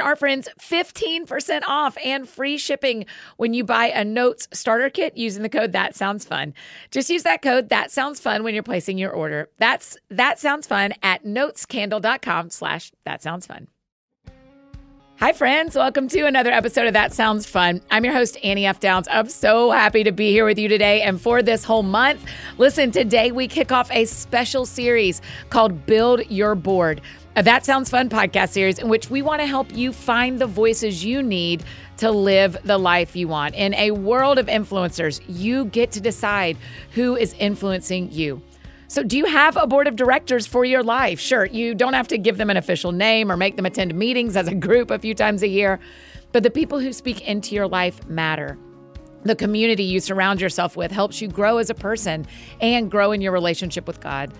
our friends 15% off and free shipping when you buy a Notes starter kit using the code That Sounds Fun. Just use that code That Sounds Fun when you're placing your order. That's That Sounds Fun at notescandle.com slash That Sounds Fun. Hi, friends. Welcome to another episode of That Sounds Fun. I'm your host, Annie F. Downs. I'm so happy to be here with you today and for this whole month. Listen, today we kick off a special series called Build Your Board. A That Sounds Fun podcast series in which we want to help you find the voices you need to live the life you want. In a world of influencers, you get to decide who is influencing you. So, do you have a board of directors for your life? Sure, you don't have to give them an official name or make them attend meetings as a group a few times a year, but the people who speak into your life matter. The community you surround yourself with helps you grow as a person and grow in your relationship with God.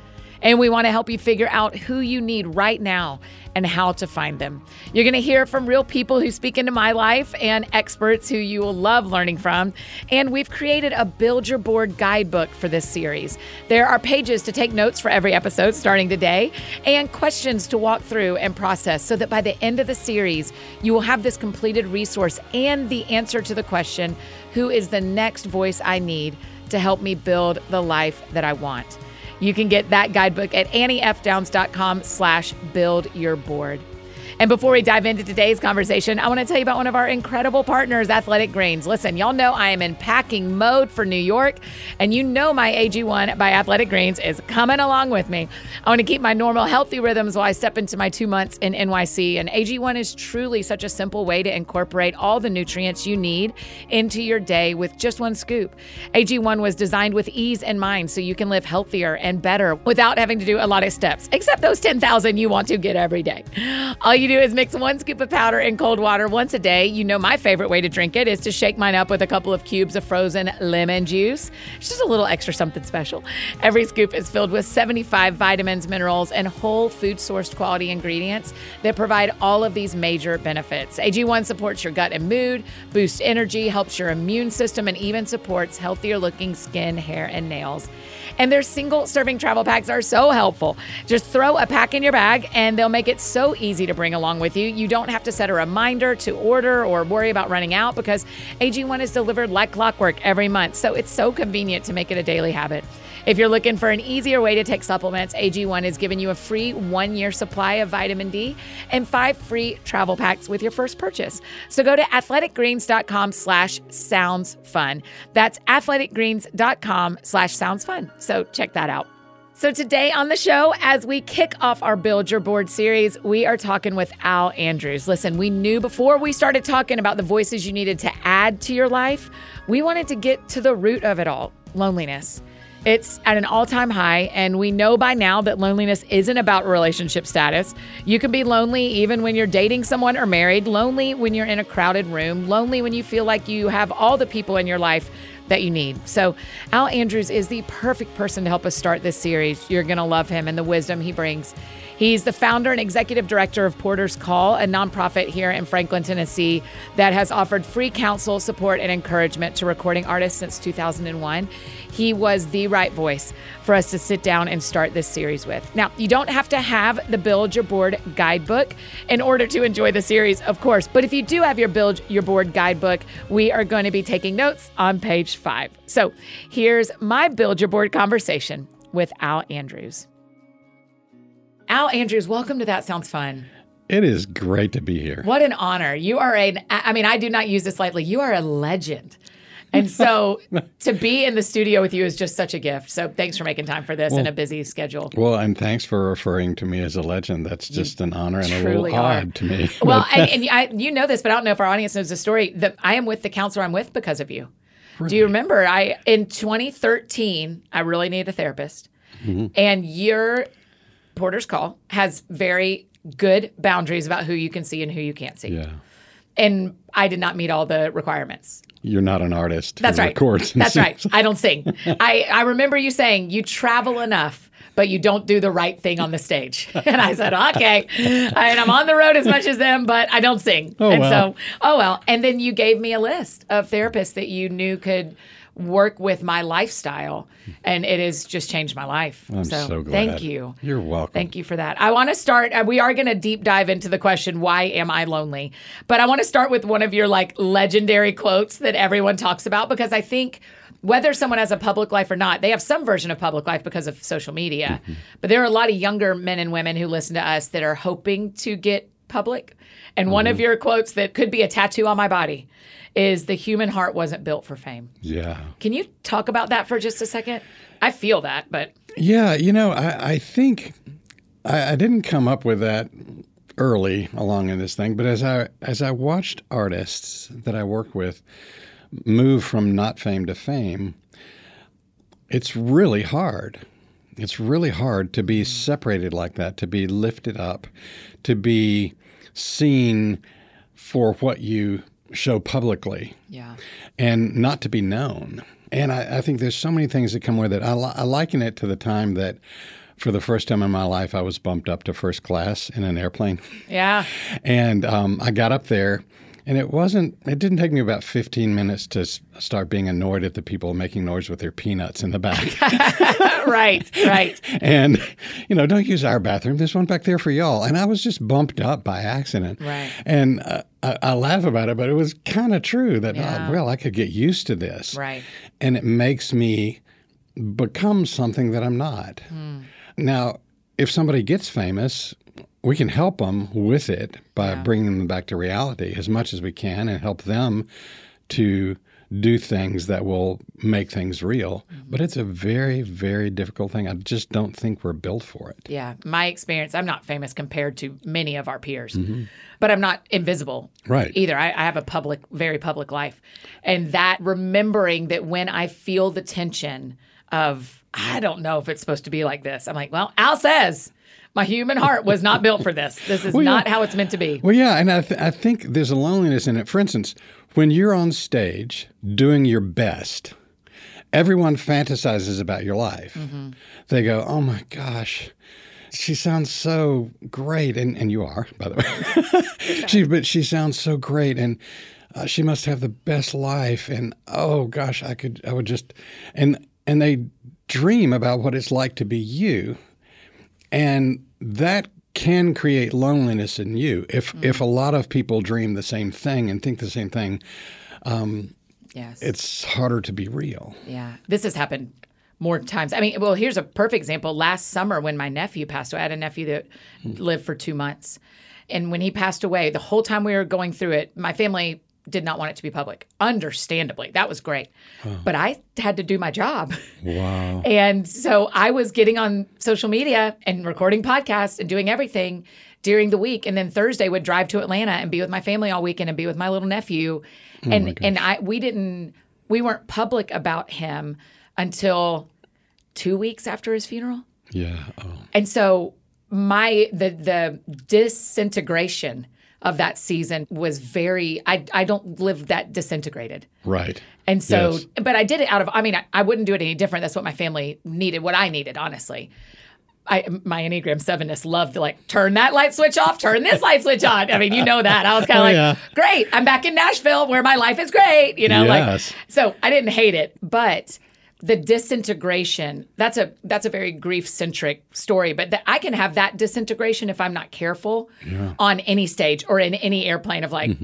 And we want to help you figure out who you need right now and how to find them. You're going to hear from real people who speak into my life and experts who you will love learning from. And we've created a Build Your Board guidebook for this series. There are pages to take notes for every episode starting today and questions to walk through and process so that by the end of the series, you will have this completed resource and the answer to the question who is the next voice I need to help me build the life that I want. You can get that guidebook at anniefdowns.com slash build your board. And before we dive into today's conversation, I want to tell you about one of our incredible partners, Athletic Greens. Listen, y'all know I am in packing mode for New York, and you know my AG1 by Athletic Greens is coming along with me. I want to keep my normal healthy rhythms while I step into my two months in NYC. And AG1 is truly such a simple way to incorporate all the nutrients you need into your day with just one scoop. AG1 was designed with ease in mind so you can live healthier and better without having to do a lot of steps, except those 10,000 you want to get every day. All you do is mix one scoop of powder in cold water once a day. You know, my favorite way to drink it is to shake mine up with a couple of cubes of frozen lemon juice. It's just a little extra something special. Every scoop is filled with 75 vitamins, minerals, and whole food sourced quality ingredients that provide all of these major benefits. AG1 supports your gut and mood, boosts energy, helps your immune system, and even supports healthier looking skin, hair, and nails. And their single serving travel packs are so helpful. Just throw a pack in your bag and they'll make it so easy to bring along with you. You don't have to set a reminder to order or worry about running out because AG1 is delivered like clockwork every month. So it's so convenient to make it a daily habit. If you're looking for an easier way to take supplements, AG1 is giving you a free one year supply of vitamin D and five free travel packs with your first purchase. So go to athleticgreens.com slash sounds fun. That's athleticgreens.com slash sounds fun. So check that out. So, today on the show, as we kick off our Build Your Board series, we are talking with Al Andrews. Listen, we knew before we started talking about the voices you needed to add to your life, we wanted to get to the root of it all loneliness. It's at an all time high, and we know by now that loneliness isn't about relationship status. You can be lonely even when you're dating someone or married, lonely when you're in a crowded room, lonely when you feel like you have all the people in your life that you need. So, Al Andrews is the perfect person to help us start this series. You're going to love him and the wisdom he brings. He's the founder and executive director of Porter's Call, a nonprofit here in Franklin, Tennessee, that has offered free counsel, support, and encouragement to recording artists since 2001. He was the right voice for us to sit down and start this series with. Now, you don't have to have the Build Your Board guidebook in order to enjoy the series, of course, but if you do have your Build Your Board guidebook, we are going to be taking notes on page five. So here's my Build Your Board conversation with Al Andrews. Al Andrews, welcome to That Sounds Fun. It is great to be here. What an honor. You are a, I mean, I do not use this lightly. You are a legend. And so to be in the studio with you is just such a gift. So thanks for making time for this in a busy schedule. Well, and thanks for referring to me as a legend. That's just an honor and a little are. odd to me. Well, and, and I, you know this, but I don't know if our audience knows the story. That I am with the counselor I'm with because of you. Do you remember? I in 2013, I really needed a therapist, Mm-hmm. and your Porter's Call has very good boundaries about who you can see and who you can't see. yeah. And I did not meet all the requirements. You're not an artist. That's right. That's right. I don't sing. I, I remember you saying you travel enough, but you don't do the right thing on the stage. And I said, okay. And I'm on the road as much as them, but I don't sing. Oh, and wow. so, oh well. And then you gave me a list of therapists that you knew could work with my lifestyle. And it has just changed my life. I'm so, glad. thank you. You're welcome. Thank you for that. I want to start. Uh, we are going to deep dive into the question, "Why am I lonely?" But I want to start with one of your like legendary quotes that everyone talks about because I think whether someone has a public life or not, they have some version of public life because of social media. But there are a lot of younger men and women who listen to us that are hoping to get public. And one of mm-hmm. your quotes that could be a tattoo on my body is, "The human heart wasn't built for fame." Yeah. Can you talk about that for just a second? I feel that, but Yeah, you know, I, I think I, I didn't come up with that early along in this thing, but as I as I watched artists that I work with move from not fame to fame, it's really hard. It's really hard to be separated like that, to be lifted up, to be seen for what you show publicly yeah. and not to be known. And I, I think there's so many things that come with it. I, li- I liken it to the time that, for the first time in my life, I was bumped up to first class in an airplane. Yeah. And um, I got up there, and it wasn't, it didn't take me about 15 minutes to s- start being annoyed at the people making noise with their peanuts in the back. right, right. and, you know, don't use our bathroom. There's one back there for y'all. And I was just bumped up by accident. Right. And uh, I, I laugh about it, but it was kind of true that, Yeah. oh, well, I could get used to this. Right. And it makes me become something that I'm not. Hmm. Now, if somebody gets famous, we can help them with it by bringing them back to reality as much as we can and help them to do things that will make things real. Mm-hmm. But it's a very, very difficult thing. I just don't think we're built for it. Yeah, my experience, I'm not famous compared to many of our peers, but I'm not invisible Right. either. I, I have a public, very public life. And that remembering that when I feel the tension of, I don't know if it's supposed to be like this, I'm like, well, Al says my human heart was not built for this. This is Well, yeah. not how it's meant to be. Well, yeah, and I, th- I think there's a loneliness in it. For instance, when you're on stage doing your best, everyone fantasizes about your life. They go, "Oh my gosh, she sounds so great," and and you are, by the way. she, but she sounds so great, and uh, she must have the best life. And oh gosh, I could, I would just, and and they dream about what it's like to be you, and that can create loneliness in you if mm. if a lot of people dream the same thing and think the same thing um, Yes. it's harder to be real Yeah, this has happened more times. I mean, well, here's a perfect example. Last summer, when my nephew passed away, I had a nephew that mm. lived for two months. And when he passed away, the whole time we were going through it, my family did not want it to be public. Understandably, that was great. But I had to do my job. wow And so I was getting on social media and recording podcasts and doing everything during the week. And then Thursday would drive to Atlanta and be with my family all weekend and be with my little nephew. Oh and and I we didn't we weren't public about him until two weeks after his funeral. yeah oh And so my the the disintegration of that season was very I I don't live that disintegrated. right And so, Yes. but I did it out of, I mean, I, I wouldn't do it any different. That's what my family needed, what I needed, honestly. I, my Enneagram 7ness loved to like turn that light switch off, turn this light switch on. I mean, you know that. I was kind of Oh, like, yeah. great, I'm back in Nashville where my life is great, you know, Yes. like, so I didn't hate it, but the disintegration, that's a, that's a very grief centric story, but that I can have that disintegration if I'm not careful on any stage or in any airplane of like,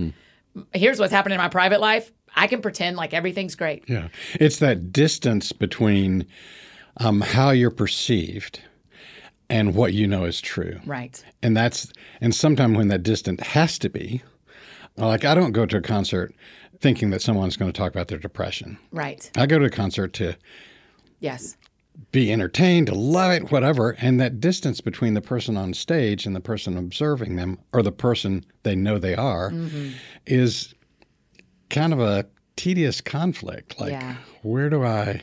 here's what's happening in my private life. I can pretend like everything's great. yeah it's that distance between um, how you're perceived and what you know is true. Right. And that's and sometimes when that distance has to be, like I don't go to a concert thinking that someone's going to talk about their depression. Right. I go to a concert to Yes. be entertained, to love it, whatever. And that distance between the person on stage and the person observing them, or the person they know they are, mm-hmm. is kind of a tedious conflict. Like, Yeah. where do I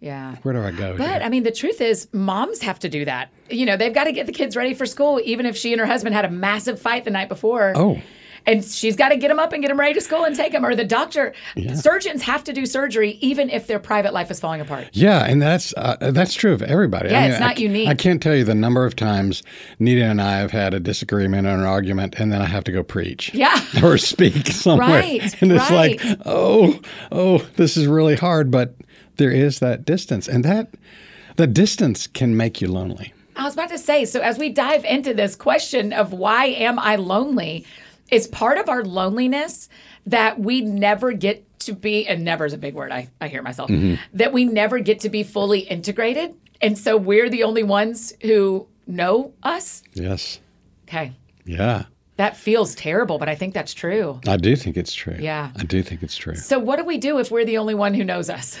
Yeah. where do I go? But here? I mean, the truth is, moms have to do that. You know, they've got to get the kids ready for school, even if she and her husband had a massive fight the night before. Oh. And she's got to get them up and get them ready to school and take them. Or the doctor, surgeons have to do surgery, even if their private life is falling apart. Yeah, and that's uh, that's true of everybody. Yeah, it's not I, unique. I can't tell you the number of times Nita and I have had a disagreement or an argument, and then I have to go preach. Yeah. or speak somewhere, Right, and it's right. like, oh, oh, this is really hard, but there is that distance, and that the distance can make you lonely. I was about to say, so as we dive into this question of why am I lonely, is part of our loneliness that we never get to be, and never is a big word, I, I hear myself, mm-hmm. that we never get to be fully integrated. And so we're the only ones who know us. Yes. Okay. Yeah. That feels terrible, but I think that's true. I do think it's true. Yeah. I do think it's true. So, what do we do if we're the only one who knows us?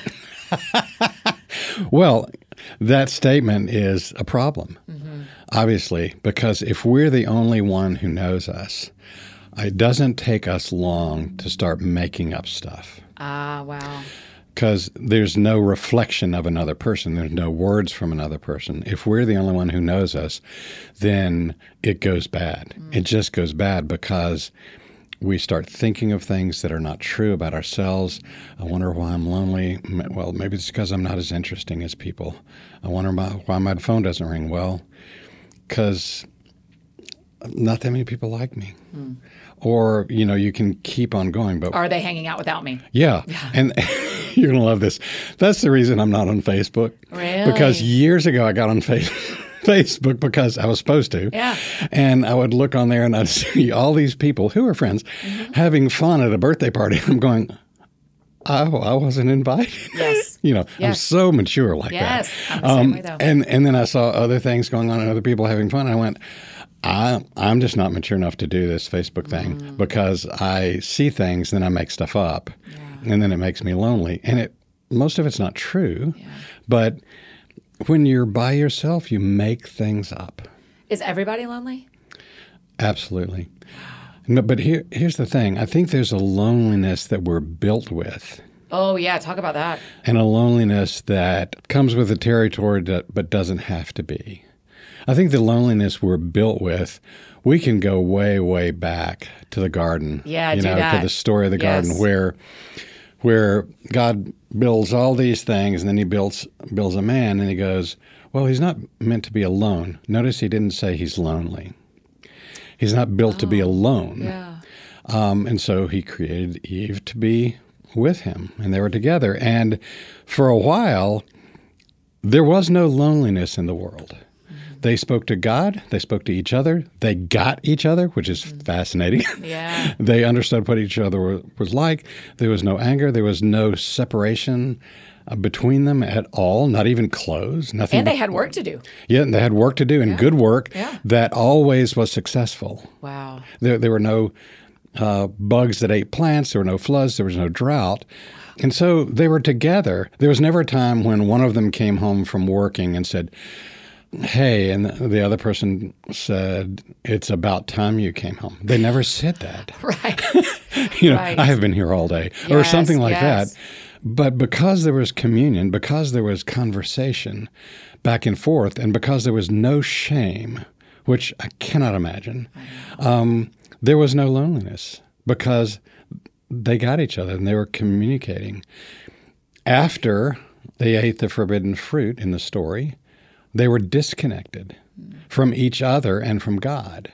Well, that statement is a problem, mm-hmm. obviously, because if we're the only one who knows us, it doesn't take us long to start making up stuff Ah, wow. because there's no reflection of another person. There's no words from another person. If we're the only one who knows us, then it goes bad. It just goes bad because we start thinking of things that are not true about ourselves. I wonder why I'm lonely. Well, maybe it's because I'm not as interesting as people. I wonder why my phone doesn't ring. Well, because not that many people like me. Or, you know, you can keep on going, but Are they hanging out without me? yeah. And you're going to love this. That's the reason I'm not on Facebook. Really? Because years ago I got on Face- Facebook because I was supposed to. Yeah. And I would look on there and I'd see all these people who are friends Mm-hmm. having fun at a birthday party. I'm going, oh, I wasn't invited. Yes. you know, I'm so mature like Yes, that. Um, I'm the same way, though. And, and then I saw other things going on and other people having fun. And I went, I, I'm just not mature enough to do this Facebook thing Mm. because I see things, then I make stuff up, and then it makes me lonely. And it most of it's not true, but when you're by yourself, you make things up. Is everybody lonely? Absolutely. No, but here, here's the thing. I think there's a loneliness that we're built with, Oh, yeah. Talk about that. and a loneliness that comes with the territory, that, but doesn't have to be. I think the loneliness we're built with, we can go way, way back to the garden. Yeah, you know, that. to the story of the garden where, where God builds all these things, and then He builds builds a man, and He goes, "Well, he's not meant to be alone." Notice He didn't say he's lonely. He's not built to be alone. Oh, Yeah. Um, and so he created Eve to be with him, and they were together. And for a while, there was no loneliness in the world. They spoke to God, they spoke to each other, they got each other, which is fascinating. Yeah. they understood what each other were, was like. There was no anger, there was no separation uh, between them at all, not even close, nothing. And they had work to do. yeah, and they had work to do and good work Yeah. that always was successful. Wow. There, there were no uh, bugs that ate plants. There were no floods. There was no drought. And so they were together. There was never a time when one of them came home from working and said, Hey, and the other person said, It's about time you came home. They never said that. Right. You know, Right. I have been here all day or something like yes. that. But because there was communion, because there was conversation back and forth, and because there was no shame, which I cannot imagine, um, there was no loneliness because they got each other and they were communicating. After they ate the forbidden fruit in the story, they were disconnected from each other and from God.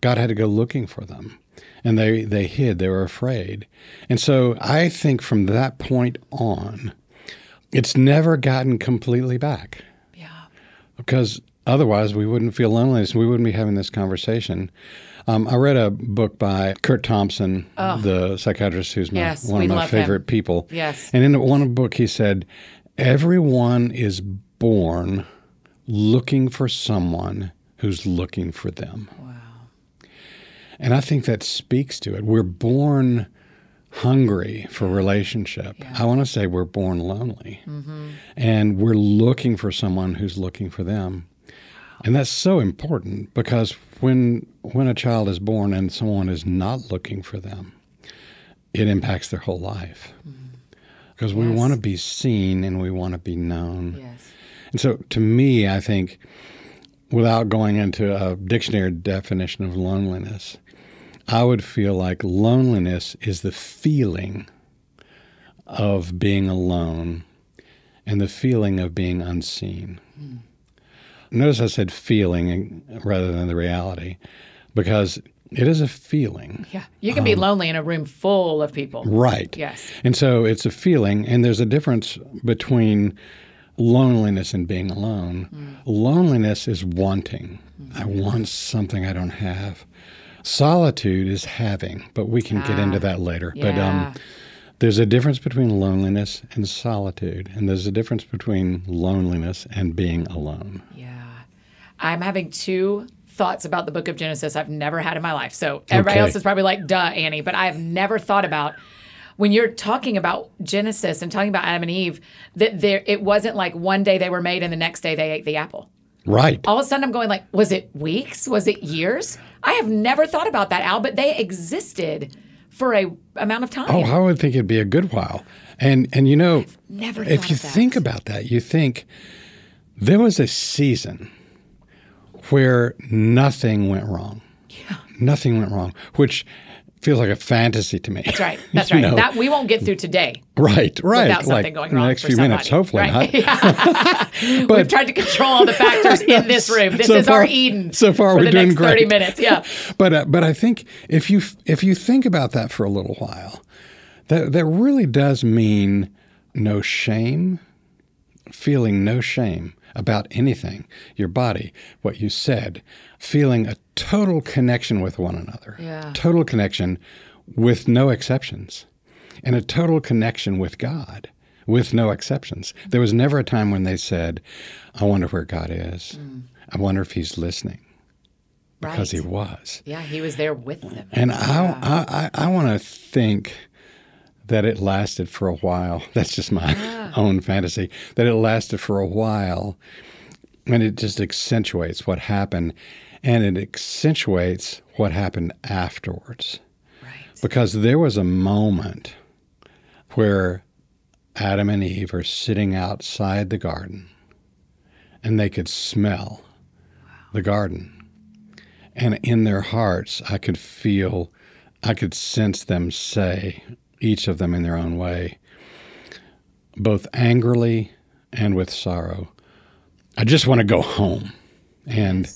God had to go looking for them. And they, they hid, they were afraid. And so I think from that point on, it's never gotten completely back Yeah. because otherwise we wouldn't feel loneliness. We wouldn't be having this conversation. Um, I read a book by Curt Thompson, the psychiatrist who's my, Yes, one of my love him. favorite people. Yes. And in one book, he said, Everyone is born looking for someone who's looking for them. Wow. And I think that speaks to it. We're born hungry for relationship. Yeah. I want to say we're born lonely. Mm-hmm. And we're looking for someone who's looking for them. And that's so important because when when a child is born and someone is not looking for them, it impacts their whole life. Because we Yes. want to be seen and we want to be known. Yes. And so, to me, I think, without going into a dictionary definition of loneliness, I would feel like loneliness is the feeling of being alone and the feeling of being unseen. Hmm. Notice I said feeling rather than the reality because it is a feeling. Yeah. You can be um, lonely in a room full of people. Right. Yes. And so it's a feeling, and there's a difference between loneliness and being alone. Mm. Loneliness is wanting. I mm-hmm. want something I don't have. Solitude is having, but we can get into ah. that later. But um, there's a difference between loneliness and solitude, and there's a difference between loneliness and being alone. Yeah. I'm having two thoughts about the book of Genesis I've never had in my life. So everybody Okay. else is probably like, duh, Annie, but I have never thought about when you're talking about Genesis and talking about Adam and Eve, that there it wasn't like one day they were made and the next day they ate the apple. Right. All of a sudden I'm going like, was it weeks? Was it years? I have never thought about that, Al, but they existed for a amount of time. Oh, I would think it'd be a good while. And and you know, never if you think about that, you think there was a season where nothing went wrong. Yeah. Nothing went wrong, which feels like a fantasy to me. That's right. That's right. know? That we won't get through today right, right. without something like going in wrong. the next few minutes, hopefully. right? Not. We've tried to control all the factors in this room. This So is our Eden. so far we're doing next thirty minutes. Yeah. But uh, but I think if you if you think about that for a little while, that that really does mean no shame, feeling no shame about anything, your body, what you said, feeling a total connection with one another. Yeah. Total connection with no exceptions. And a total connection with God with no exceptions. There was never a time when they said, I wonder where God is. I wonder if he's listening. Because Right. he was. Yeah, he was there with them. And I, I, I, I want to think that it lasted for a while. That's just my ah. own fantasy. That it lasted for a while, and it just accentuates what happened, and it accentuates what happened afterwards. Right. Because there was a moment where Adam and Eve are sitting outside the garden, and they could smell the garden. And in their hearts, I could feel, I could sense them say, each of them in their own way, both angrily and with sorrow, I just want to go home. And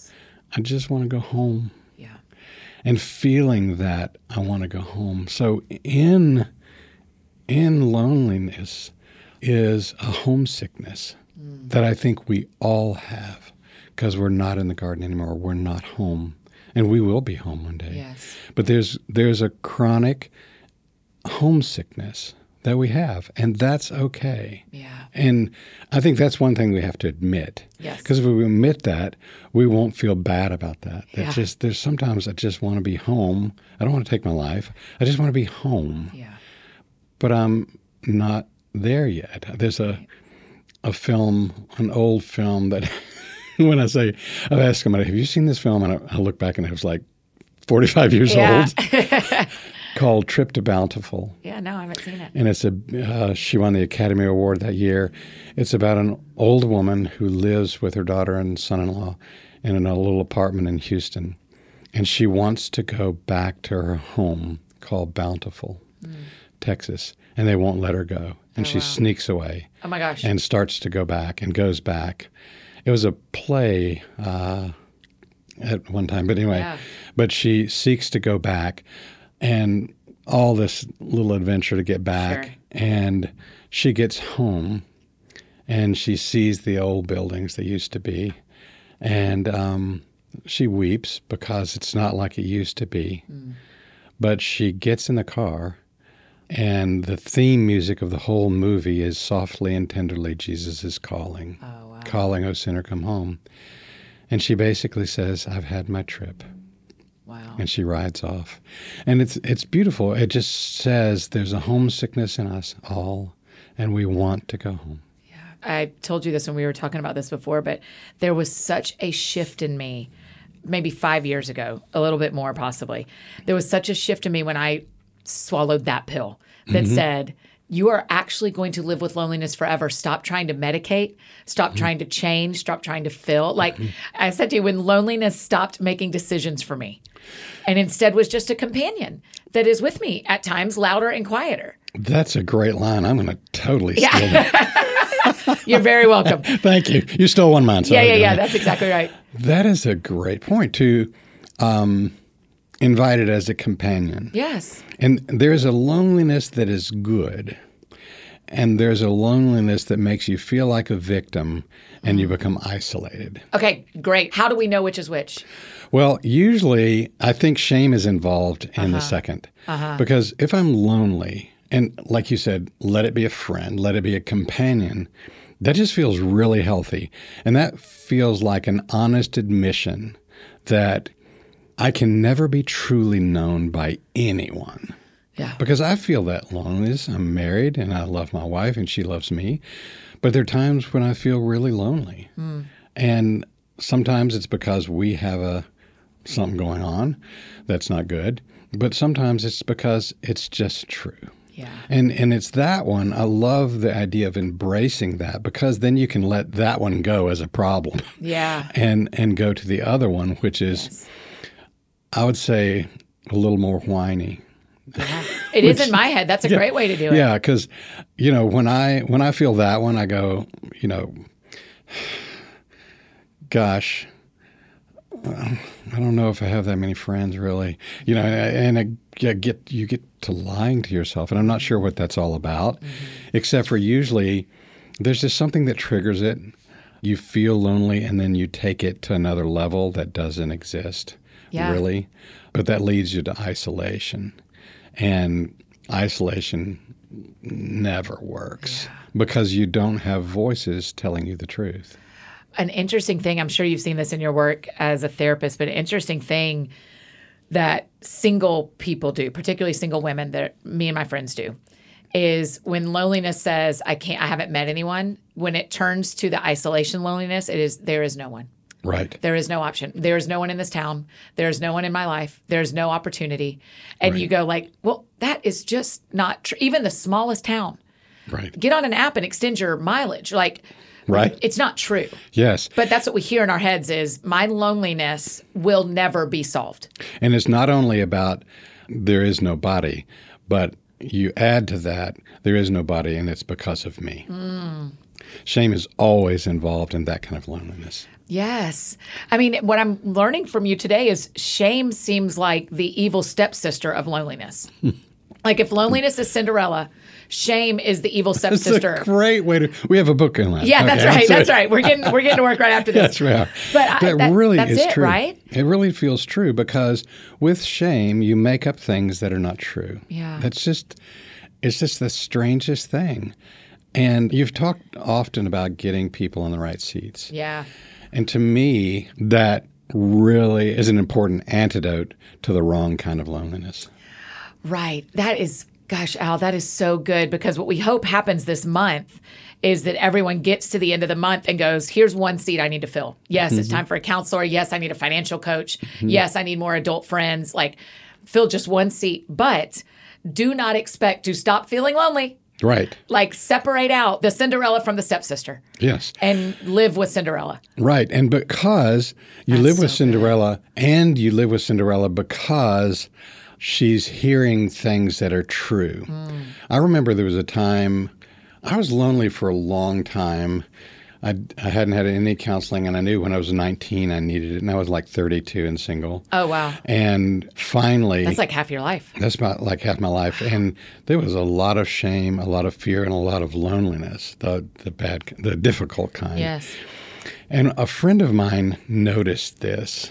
I just want to go home. Yeah. And feeling that I want to go home. So in in loneliness is a homesickness mm. that I think we all have because we're not in the garden anymore. We're not home. And we will be home one day. Yes. But there's there's a chronic homesickness that we have, and that's okay. Yeah. And I think that's one thing we have to admit. Yes. Because if we admit that, we won't feel bad about that. That Yeah. just there's sometimes I just want to be home. I don't want to take my life. I just want to be home. Yeah. But I'm not there yet. There's a a film, an old film that when I say I've asked somebody, have you seen this film? And I, I look back and it was like 45 years Yeah. old, called Trip to Bountiful yeah. No, I haven't seen it. and it's a uh, she won the Academy Award that year. It's about an old woman who lives with her daughter and son-in-law in a little apartment in Houston, and she wants to go back to her home called Bountiful, Texas, and they won't let her go, and she sneaks away Oh my gosh. and starts to go back and goes back. It was a play uh, at one time, but anyway, Yeah. but she seeks to go back and all this little adventure to get back. Sure. And she gets home and she sees the old buildings that used to be. And um, she weeps because it's not like it used to be. But she gets in the car and the theme music of the whole movie is softly and tenderly Jesus is calling. oh wow. calling, O sinner, come home. And she basically says, I've had my trip. Wow. And she rides off. And it's it's beautiful. It just says there's a homesickness in us all and we want to go home. Yeah. I told you this when we were talking about this before, but there was such a shift in me maybe five years ago, a little bit more possibly. There was such a shift in me when I swallowed that pill that mm-hmm. said, you are actually going to live with loneliness forever. Stop trying to medicate. Stop mm-hmm. trying to change. Stop trying to fill. Like mm-hmm. I said to you, when loneliness stopped making decisions for me and instead was just a companion that is with me at times louder and quieter. That's a great line. I'm going to totally steal that. You're very welcome. Thank you. You stole one mine. yeah, Sorry, yeah, yeah. Joanne. That's exactly right. That is a great point to um, invite it as a companion. Yes. And there's a loneliness that is good. And there's a loneliness that makes you feel like a victim and you become isolated. Okay, great. How do we know which is which? Well, usually I think shame is involved in the Uh-huh. 2nd Because if I'm lonely, and like you said, let it be a friend, let it be a companion, that just feels really healthy. And that feels like an honest admission that I can never be truly known by anyone. Yeah. Because I feel that loneliness. I'm married and I love my wife and she loves me. But there are times when I feel really lonely. Hmm. And sometimes it's because we have a something going on that's not good. But sometimes it's because it's just true. Yeah. And and it's that one. I love the idea of embracing that because then you can let that one go as a problem Yeah. and and go to the other one, which is I would say a little more whiny. It is in my head. That's a great way to do it. Yeah, because you know when I when I feel that one, I go, you know, gosh, I don't know if I have that many friends really. You know, and I, I get you get to lying to yourself, and I'm not sure what that's all about, mm-hmm. except for usually there's just something that triggers it. You feel lonely, and then you take it to another level that doesn't exist, Yeah. really. But that leads you to isolation, and isolation never works because you don't have voices telling you the truth. An interesting thing, I'm sure you've seen this in your work as a therapist, but an interesting thing that single people do, particularly single women that me and my friends do, is when loneliness says, I can't, I haven't met anyone, when it turns to the isolation loneliness, it is, there is no one. Right. There is no option. There is no one in this town. There's no one in my life. There's no opportunity. And you go like, well, that is just not true. Even the smallest town. Right. Get on an app and extend your mileage. Like, Right. it's not true. Yes. But that's what we hear in our heads is my loneliness will never be solved. And it's not only about there is no body, but you add to that there is no body and it's because of me. Hmm. Shame is always involved in that kind of loneliness. Yes. I mean, what I'm learning from you today is shame seems like the evil stepsister of loneliness. like if loneliness is Cinderella, shame is the evil stepsister. a great way to. We have a book on that. yeah, that's Okay, right. That's right. We're getting we're getting to work right after this. We are. But I- that, that- really that's is it, true. right? It really feels true because with shame, you make up things that are not true. Yeah. That's just, it's just the strangest thing. And you've talked often about getting people in the right seats. Yeah. And to me, that really is an important antidote to the wrong kind of loneliness. Right. That is, gosh, Al, that is so good because what we hope happens this month is that everyone gets to the end of the month and goes, here's one seat I need to fill. Yes, it's mm-hmm. time for a counselor. Yes, I need a financial coach. Mm-hmm. Yes, I need more adult friends. Like, fill just one seat. But do not expect to stop feeling lonely. Right. Like, separate out the Cinderella from the stepsister Yes. and live with Cinderella. Right. And because you live with Cinderella and you live with Cinderella because she's hearing things that are true. Hmm. I remember there was a time I was lonely for a long time. I, I hadn't had any counseling, and I knew when I was 19 I needed it, and I was like 32 and single. Oh, wow. And finally, That's like half your life. that's about like half my life, and there was a lot of shame, a lot of fear, and a lot of loneliness. The the bad, the difficult kind. Yes. And a friend of mine noticed this.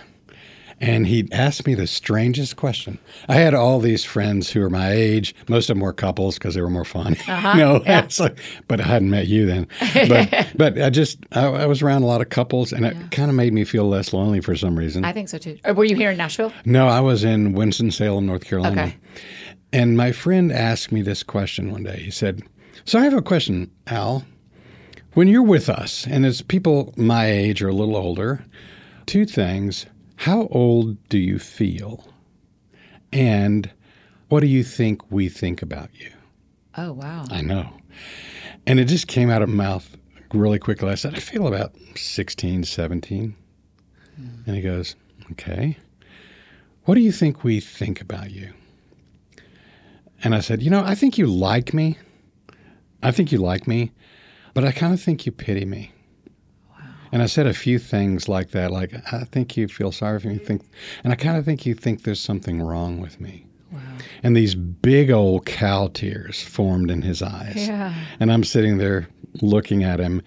And he asked me the strangest question. I had all these friends who were my age. Most of them were couples because they were more fun. Uh-huh, yeah. like, but I hadn't met you then. But but I just I, I, was around a lot of couples, and it yeah. kind of made me feel less lonely for some reason. I think so too. Uh, were you here in Nashville? No, I was in Winston Salem, North Carolina. Okay. And my friend asked me this question one day. He said, "So I have a question, Al." When you're with us, and it's people my age or a little older, two things. How old do you feel? And what do you think we think about you? Oh, wow. I know. And it just came out of mouth really quickly. I said, I feel about 16, 17. Mm. And he goes, Okay. What do you think we think about you? And I said, You know, I think you like me. I think you like me. But I kind of think you pity me. And I said a few things like that, like, I think you feel sorry for me. Think, and I kind of think you think there's something wrong with me. Wow. And these big old cow tears formed in his eyes. Yeah. And I'm sitting there looking at him,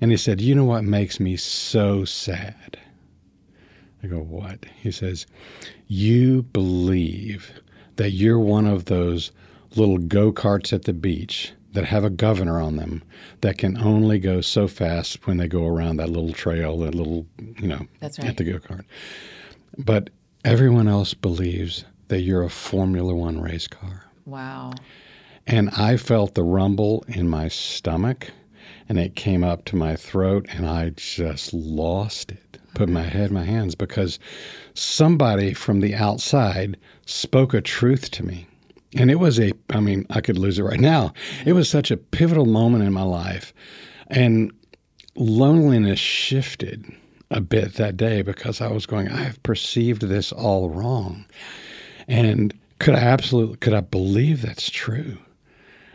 and he said, You know what makes me so sad? I go, What? He says, You believe that you're one of those little go karts at the beach that have a governor on them that can only go so fast when they go around that little trail, that little, you know, That's right. at the go kart. But everyone else believes that you're a Formula One race car. Wow. And I felt the rumble in my stomach and it came up to my throat and I just lost it. Put my head in my hands because somebody from the outside spoke a truth to me and it was a, I mean, I could lose it right now. It was such a pivotal moment in my life. And loneliness shifted a bit that day because I was going, I have perceived this all wrong. And could I absolutely, could I believe that's true?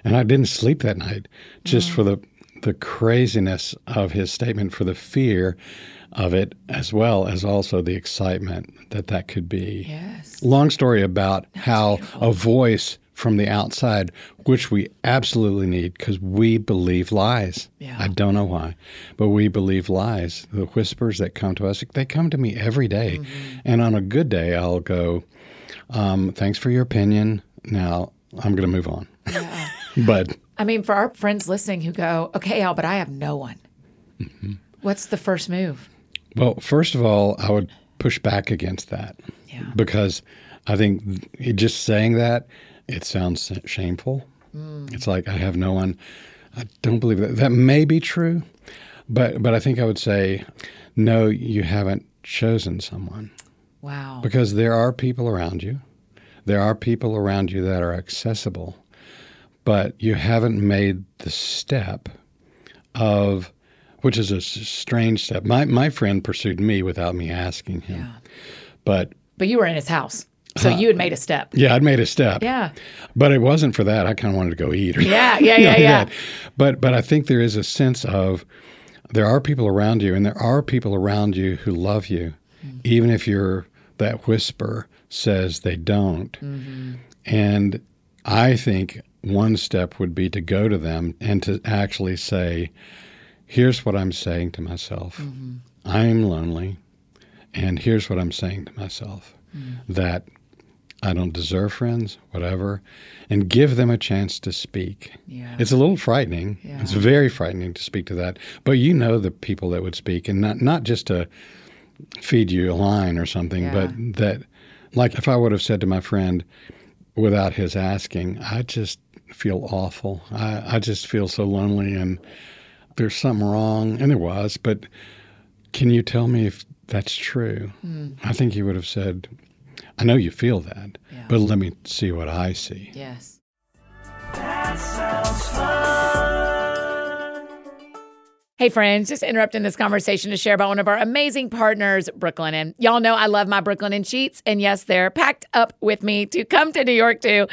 And I didn't sleep that night just mm. for the, the craziness of his statement, for the fear of it, as well as also the excitement that that could be. Yes. Long story about That's how beautiful. a voice from the outside, which we absolutely need because we believe lies. Yeah. I don't know why, but we believe lies. The whispers that come to us, they come to me every day. Mm-hmm. And on a good day, I'll go, um, thanks for your opinion. Now I'm going to move on. Yeah. but I mean, for our friends listening who go, okay, Al, but I have no one. Mm-hmm. What's the first move? Well, first of all, I would push back against that yeah. because I think just saying that it sounds shameful. Mm. It's like I have no one. I don't believe that. That may be true, but but I think I would say no. You haven't chosen someone. Wow. Because there are people around you. There are people around you that are accessible, but you haven't made the step of which is a strange step. My my friend pursued me without me asking him. Yeah. But but you were in his house. So you had made a step. Yeah, I'd made a step. Yeah. But it wasn't for that. I kind of wanted to go eat. Or, yeah, yeah, yeah, yeah. That. But but I think there is a sense of there are people around you, and there are people around you who love you, mm-hmm. even if you're that whisper says they don't. Mm-hmm. And I think one step would be to go to them and to actually say, here's what I'm saying to myself mm-hmm. I'm lonely, and here's what I'm saying to myself mm-hmm. that I don't deserve friends, whatever, and give them a chance to speak. Yeah. It's a little frightening. Yeah. It's very frightening to speak to that, but you know the people that would speak, and not not just to feed you a line or something, yeah. but that, like, if I would have said to my friend without his asking, I just feel awful. I, I just feel so lonely and there's something wrong, and there was, but can you tell me if that's true? Mm. I think he would have said, I know you feel that, yeah. but let me see what I see. Yes. Hey, friends, just interrupting this conversation to share about one of our amazing partners, Brooklinen. And Y'all know I love my Brooklinen sheets, and yes, they're packed up with me to come to New York too.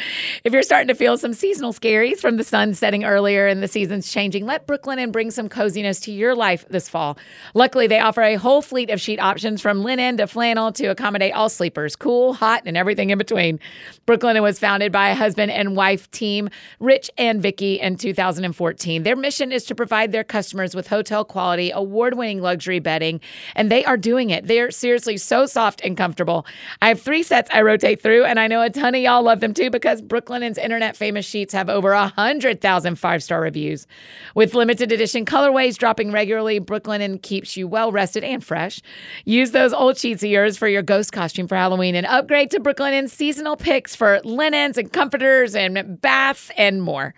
If you're starting to feel some seasonal scaries from the sun setting earlier and the seasons changing, let Brooklinen bring some coziness to your life this fall. Luckily, they offer a whole fleet of sheet options from linen to flannel to accommodate all sleepers, cool, hot, and everything in between. Brooklinen was founded by a husband and wife team, Rich and Vicky, in 2014. Their mission is to provide their customers with hotel quality, award winning luxury bedding, and they are doing it. They're seriously so soft and comfortable. I have three sets I rotate through, and I know a ton of y'all love them too because Brooklinen's internet famous sheets have over 100,000 five star reviews. With limited edition colorways dropping regularly, Brooklinen keeps you well rested and fresh. Use those old sheets of yours for your ghost costume for Halloween and upgrade to Brooklinen's seasonal picks for linens and comforters and bath and more.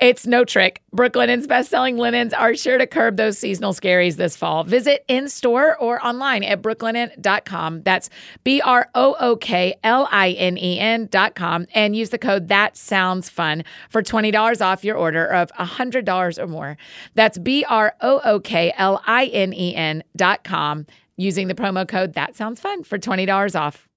It's no trick. Brooklinen's best selling linens are sure to curb those seasonal scaries this fall. Visit in store or online at brooklinen.com. That's B R O O K L I N E N.com and use the code That Sounds Fun for $20 off your order of $100 or more. That's B R O O K L I N E N.com using the promo code That Sounds Fun for $20 off.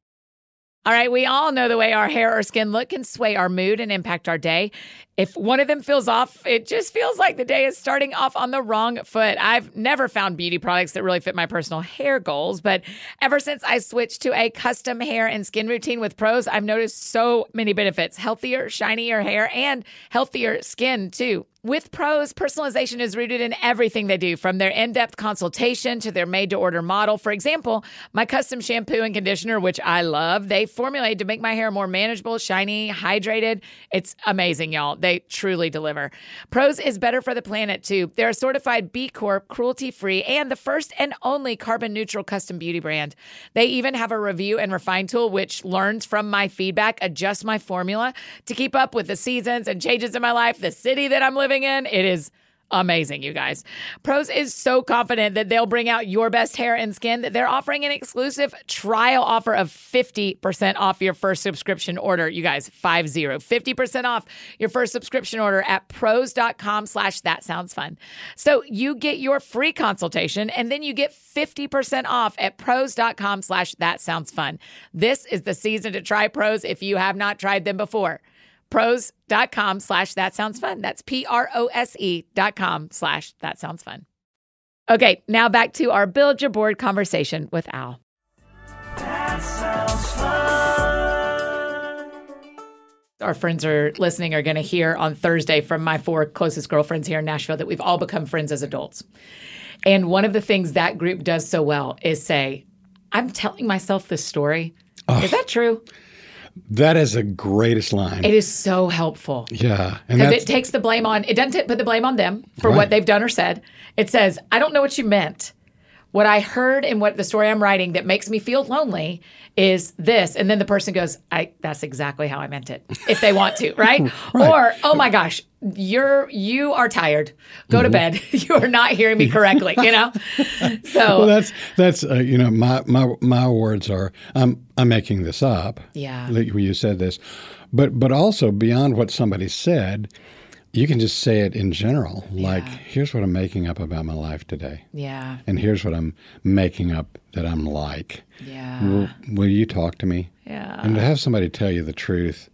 All right, we all know the way our hair or skin look can sway our mood and impact our day. If one of them feels off, it just feels like the day is starting off on the wrong foot. I've never found beauty products that really fit my personal hair goals, but ever since I switched to a custom hair and skin routine with Prose, I've noticed so many benefits healthier, shinier hair, and healthier skin, too. With Prose, personalization is rooted in everything they do, from their in depth consultation to their made to order model. For example, my custom shampoo and conditioner, which I love, they formulated to make my hair more manageable, shiny, hydrated. It's amazing, y'all. They truly deliver. Prose is better for the planet, too. They're a certified B Corp, cruelty free, and the first and only carbon neutral custom beauty brand. They even have a review and refine tool, which learns from my feedback, adjusts my formula to keep up with the seasons and changes in my life, the city that I'm living in. It is amazing, you guys. Prose is so confident that they'll bring out your best hair and skin that they're offering an exclusive trial offer of 50% off your first subscription order. You guys, 50, 50% off your first subscription order at prose.com slash that sounds fun. So you get your free consultation and then you get 50% off at prose.com slash that sounds fun. This is the season to try Prose if you have not tried them before prose.com slash that sounds fun. That's P R O S E dot com slash that sounds fun. Okay, now back to our build your board conversation with Al. Our friends are listening are going to hear on Thursday from my four closest girlfriends here in Nashville that we've all become friends as adults. And one of the things that group does so well is say, I'm telling myself this story. Is that true? That is the greatest line. It is so helpful. yeah. Because it takes the blame on, it doesn't put the blame on them for what they've done or said. It says, I don't know what you meant. What I heard and what the story I'm writing that makes me feel lonely is this. And then the person goes, I that's exactly how I meant it. If they want to, right? Or, oh my gosh, you're you are tired. Go to Mm-hmm. bed. you are not hearing me correctly, you know? So well, that's that's uh, you know my my my words are I'm I'm making this up. Yeah. like you said this, but but also beyond what somebody said, you can just say it in general. Like here's what I'm making up about my life today, yeah. and here's what I'm making up that I'm like. Yeah. Will, will you talk to me? Yeah. And to have somebody tell you the truth.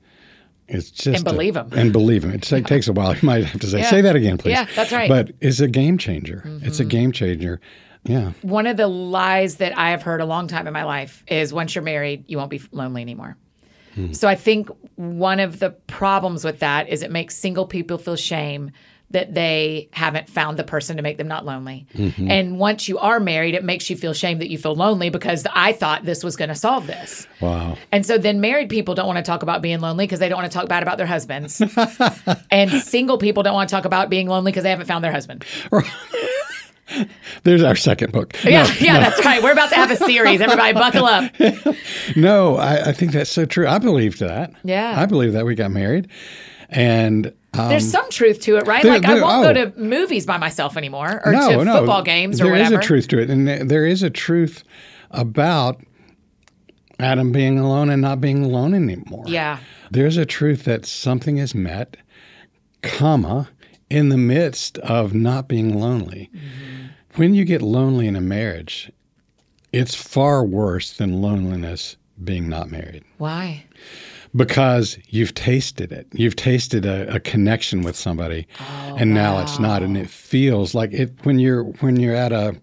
It's just And a- believe 'em. and believe them. It ta- takes a while. You might have to say, Yeah. "Say that again, please." Yeah, that's right. But it's a game changer. It's a Mm-hmm. game changer. Yeah. One of the lies that I have heard a long time in my life is once you're married, you won't be lonely anymore. Hmm. So I think one of the problems with that is it makes single people feel shame that they haven't found the person to make them not lonely. Mm-hmm. And once you are married, it makes you feel shame that you feel lonely because I thought this was going to solve this. Wow. And so then married people don't want to talk about being lonely because they don't want to talk bad about their husbands. and single people don't want to talk about being lonely because they haven't found their husband. There's our second book. Yeah, yeah, that's right. We're about to have a series. Everybody buckle up. No, I, I think that's so true. I believe that. Yeah. I believe that we got married. And um, There's some truth to it, right? there- like I won't oh. go to movies by myself anymore or no, to no, football games or There whatever. There is a truth to it. And there is a truth about Adam being alone and not being alone anymore. Yeah. There's a truth that something is met, comma, in the midst of not being lonely. Mm-hmm. When you get lonely in a marriage, it's far worse than loneliness being not married Why? because you've tasted it. You've tasted a, a connection with somebody, oh, and now it's not, and it feels like it when you're when you're at a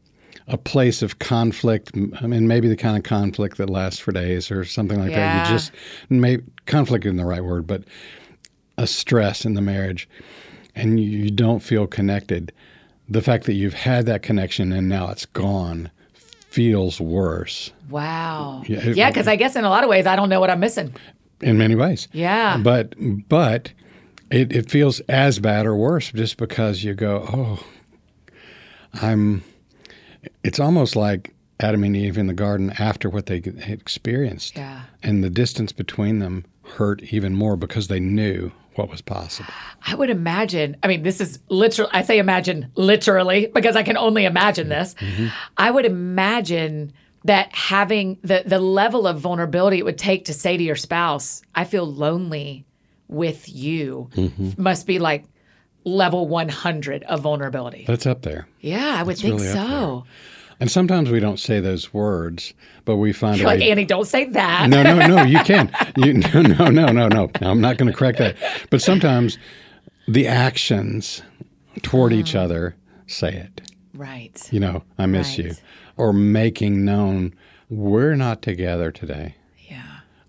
a place of conflict. I mean, maybe the kind of conflict that lasts for days or something like that. You just may conflict isn't the right word, but a stress in the marriage, and you, don't feel connected. the fact that you've had that connection and now it's gone feels worse Wow. Yeah, it- Yeah, because I guess in a lot of ways I don't know what I'm missing. in many ways. Yeah. But but it, it feels as bad or worse just because you go, oh, I'm. It's almost like Adam and Eve in the garden after what they experienced, Yeah. and the distance between them hurt even more because they knew what was possible. I would imagine, I mean, this is literal. I say imagine literally because I can only imagine this. Mm-hmm. I would imagine that having the, the level of vulnerability it would take to say to your spouse, I feel lonely with you, mm-hmm. must be like level 100 of vulnerability. That's up there. Yeah, I would think really so. And sometimes we don't say those words, but we find a You're like, way. Annie, don't say that. no, no, no, you can. You, no, no, no, no, no. I'm not going to correct that. But sometimes the actions toward each uh-huh. other say it. Right. You know, I miss you. Or making known we're not together today.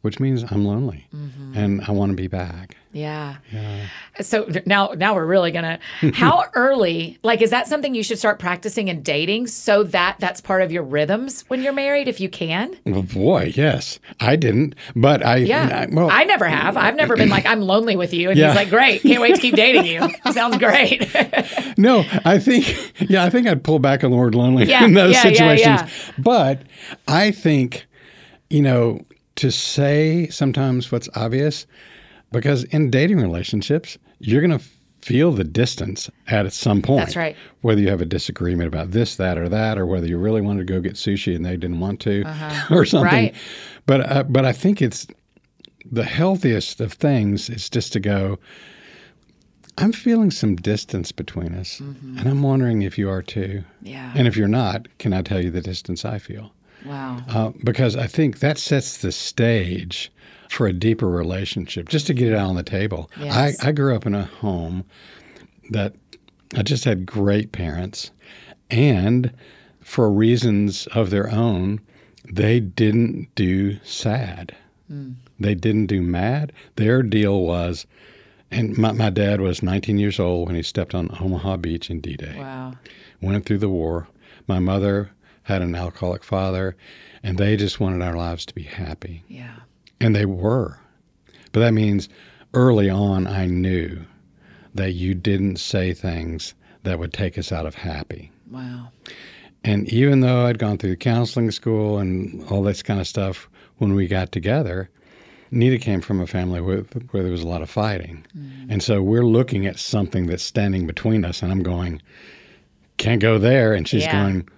Which means I'm lonely Mm-hmm. and I want to be back. Yeah. yeah. So now now we're really going to how early like is that something you should start practicing in dating so that that's part of your rhythms when you're married if you can? Well, boy, yes. I didn't, but I, Yeah. I- well, I never have. I've never been like I'm lonely with you and Yeah. he's like great. Can't wait to keep dating you. Sounds great. No, I think, yeah, I think I'd pull back on the word lonely Yeah, in those situations. But I think, you know, to say sometimes what's obvious, because in dating relationships, you're going to feel the distance at some point. That's right. Whether you have a disagreement about this, that, or that, or whether you really wanted to go get sushi and they didn't want to, or something. Uh-huh. Right. But uh, but I think it's the healthiest of things is just to go. I'm feeling some distance between us, and I'm wondering if you are too. yeah. And if you're not, can I tell you the distance I feel? Wow. Uh, because I think that sets the stage for a deeper relationship, just to get it out on the table. Yes. I, I grew up in a home that I just had great parents, and for reasons of their own, they didn't do sad. They didn't do mad. Their deal was, and my, my dad was 19 years old when he stepped on Omaha Beach in D Day Wow. went through the war. My mother had an alcoholic father, and they just wanted our lives to be happy. Yeah. And they were. But that means early on, I knew that you didn't say things that would take us out of happy. Wow. And even though I'd gone through counseling school and all this kind of stuff, when we got together, Nita came from a family where, where there was a lot of fighting. Mm. And so we're looking at something that's standing between us, and I'm going, can't go there. And she's Yeah. going,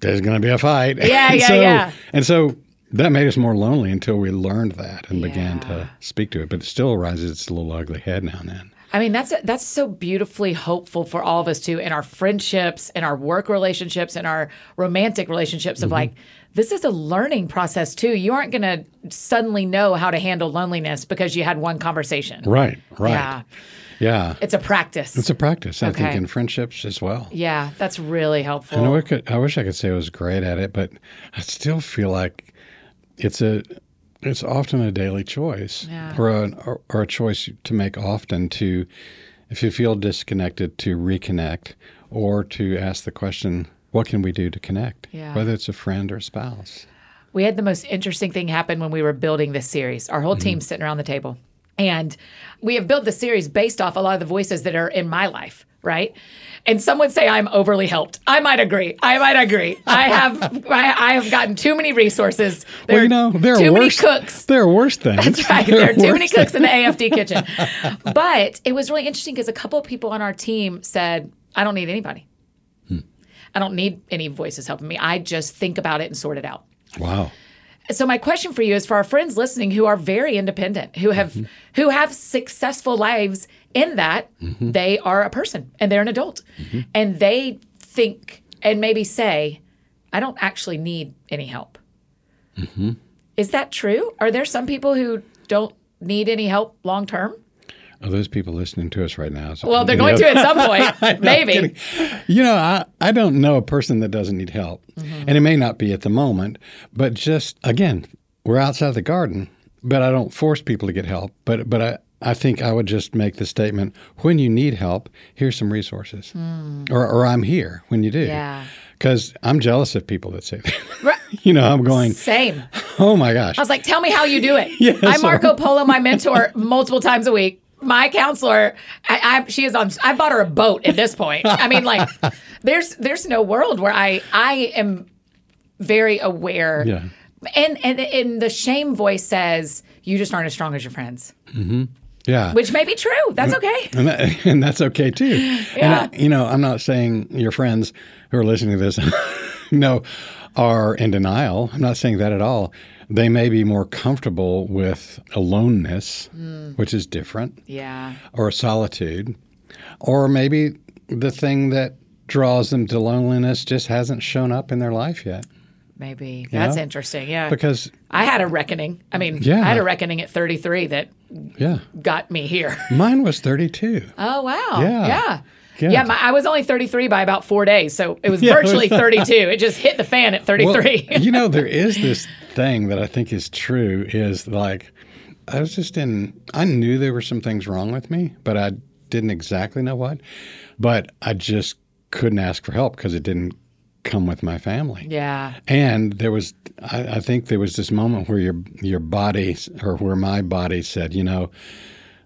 there's going to be a fight. Yeah, and yeah, so, yeah. And so that made us more lonely until we learned that and began to speak to it. But it still rises its little ugly head now and then. I mean, that's that's so beautifully hopeful for all of us too, in our friendships, in our work relationships, in our romantic relationships. Of mm-hmm. like, this is a learning process too. You aren't going to suddenly know how to handle loneliness because you had one conversation. Right, right. Yeah, Yeah. it's a practice. It's a practice, I think, in friendships as well. yeah, that's really helpful. I I could. I wish I could say I was great at it, but I still feel like it's a. It's often a daily choice, Yeah. or, a, or or a choice to make often to, if you feel disconnected, to reconnect, or to ask the question, "What can we do to connect?" Yeah. Whether it's a friend or a spouse. We had the most interesting thing happen when we were building this series. Our whole team mm. sitting around the table. And we have built the series based off a lot of the voices that are in my life, right? And some would say I'm overly helped. I might agree. I might agree. I have I, I have gotten too many resources. There well, you know, there too are many worse. cooks. There are worse things. That's right. There are too many worse cooks in the AFD kitchen. But it was really interesting because a couple of people on our team said, I don't need anybody. Hmm. I don't need any voices helping me. I just think about it and sort it out. Wow. So my question for you is for our friends listening who are very independent, who have mm-hmm. who have successful lives in that mm-hmm. they are a person and they're an adult. Mm-hmm. And they think and maybe say, I don't actually need any help. Is that true? Are there some people who don't need any help long term? Are those people listening to us right now? Well, they're going to at some point, maybe. You know, I, I don't know a person that doesn't need help. Mm-hmm. And it may not be at the moment, but just again, we're outside the garden, but I don't force people to get help. But but I, I think I would just make the statement when you need help, here's some resources. Or, or I'm here when you do. Yeah. Because I'm jealous of people that say that. Right. you know, I'm going, Same. oh my gosh. I was like, tell me how you do it. Yeah, I so- Marco Polo, my mentor, multiple times a week. My counselor, I, I she is on. I bought her a boat at this point. I mean, like, there's there's no world where I I am very aware. Yeah. And and and the shame voice says you just aren't as strong as your friends, mm-hmm. yeah. which may be true. That's okay. and, that, and that's okay too. And I, you know, I'm not saying your friends who are listening to this, no, are in denial. I'm not saying that at all. They may be more comfortable with aloneness, hmm. which is different, Yeah. or solitude, or maybe the thing that draws them to loneliness just hasn't shown up in their life yet. Maybe that's know? interesting. Yeah. Because, I had a reckoning. I mean, Yeah. I had a reckoning at 33 that yeah, got me here. mine was 32. Oh wow! Yeah. yeah, Yeah. yeah. my, I was only 33 by about four days, so it was Yeah, it virtually was- 32. It just hit the fan at 33. Well, you know, there is this thing that I think is true is like, I was just in, I knew there were some things wrong with me, but I didn't exactly know what. But I just couldn't ask for help because it didn't come with my family. yeah, And there was, I, I think there was this moment where your your body, or where my body said, you know,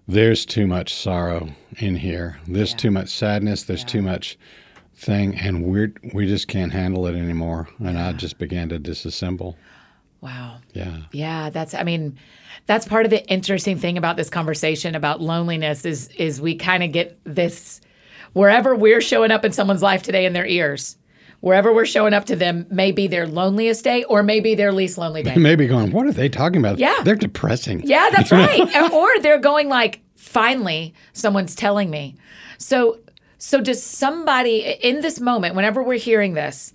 there's too much sorrow in here. There's too much sadness. There's too much thing, and we're we just can't handle it anymore. And I just began to disassemble. Wow, Yeah, yeah. That's. I mean, that's part of the interesting thing about this conversation about loneliness is is we kind of get this wherever we're showing up in someone's life today in their ears. Wherever we're showing up to them may be their loneliest day or maybe their least lonely day. maybe going. What are they talking about? Yeah. they're depressing. Yeah, that's right. Or they're going like, finally, someone's telling me. So, so does somebody in this moment, whenever we're hearing this,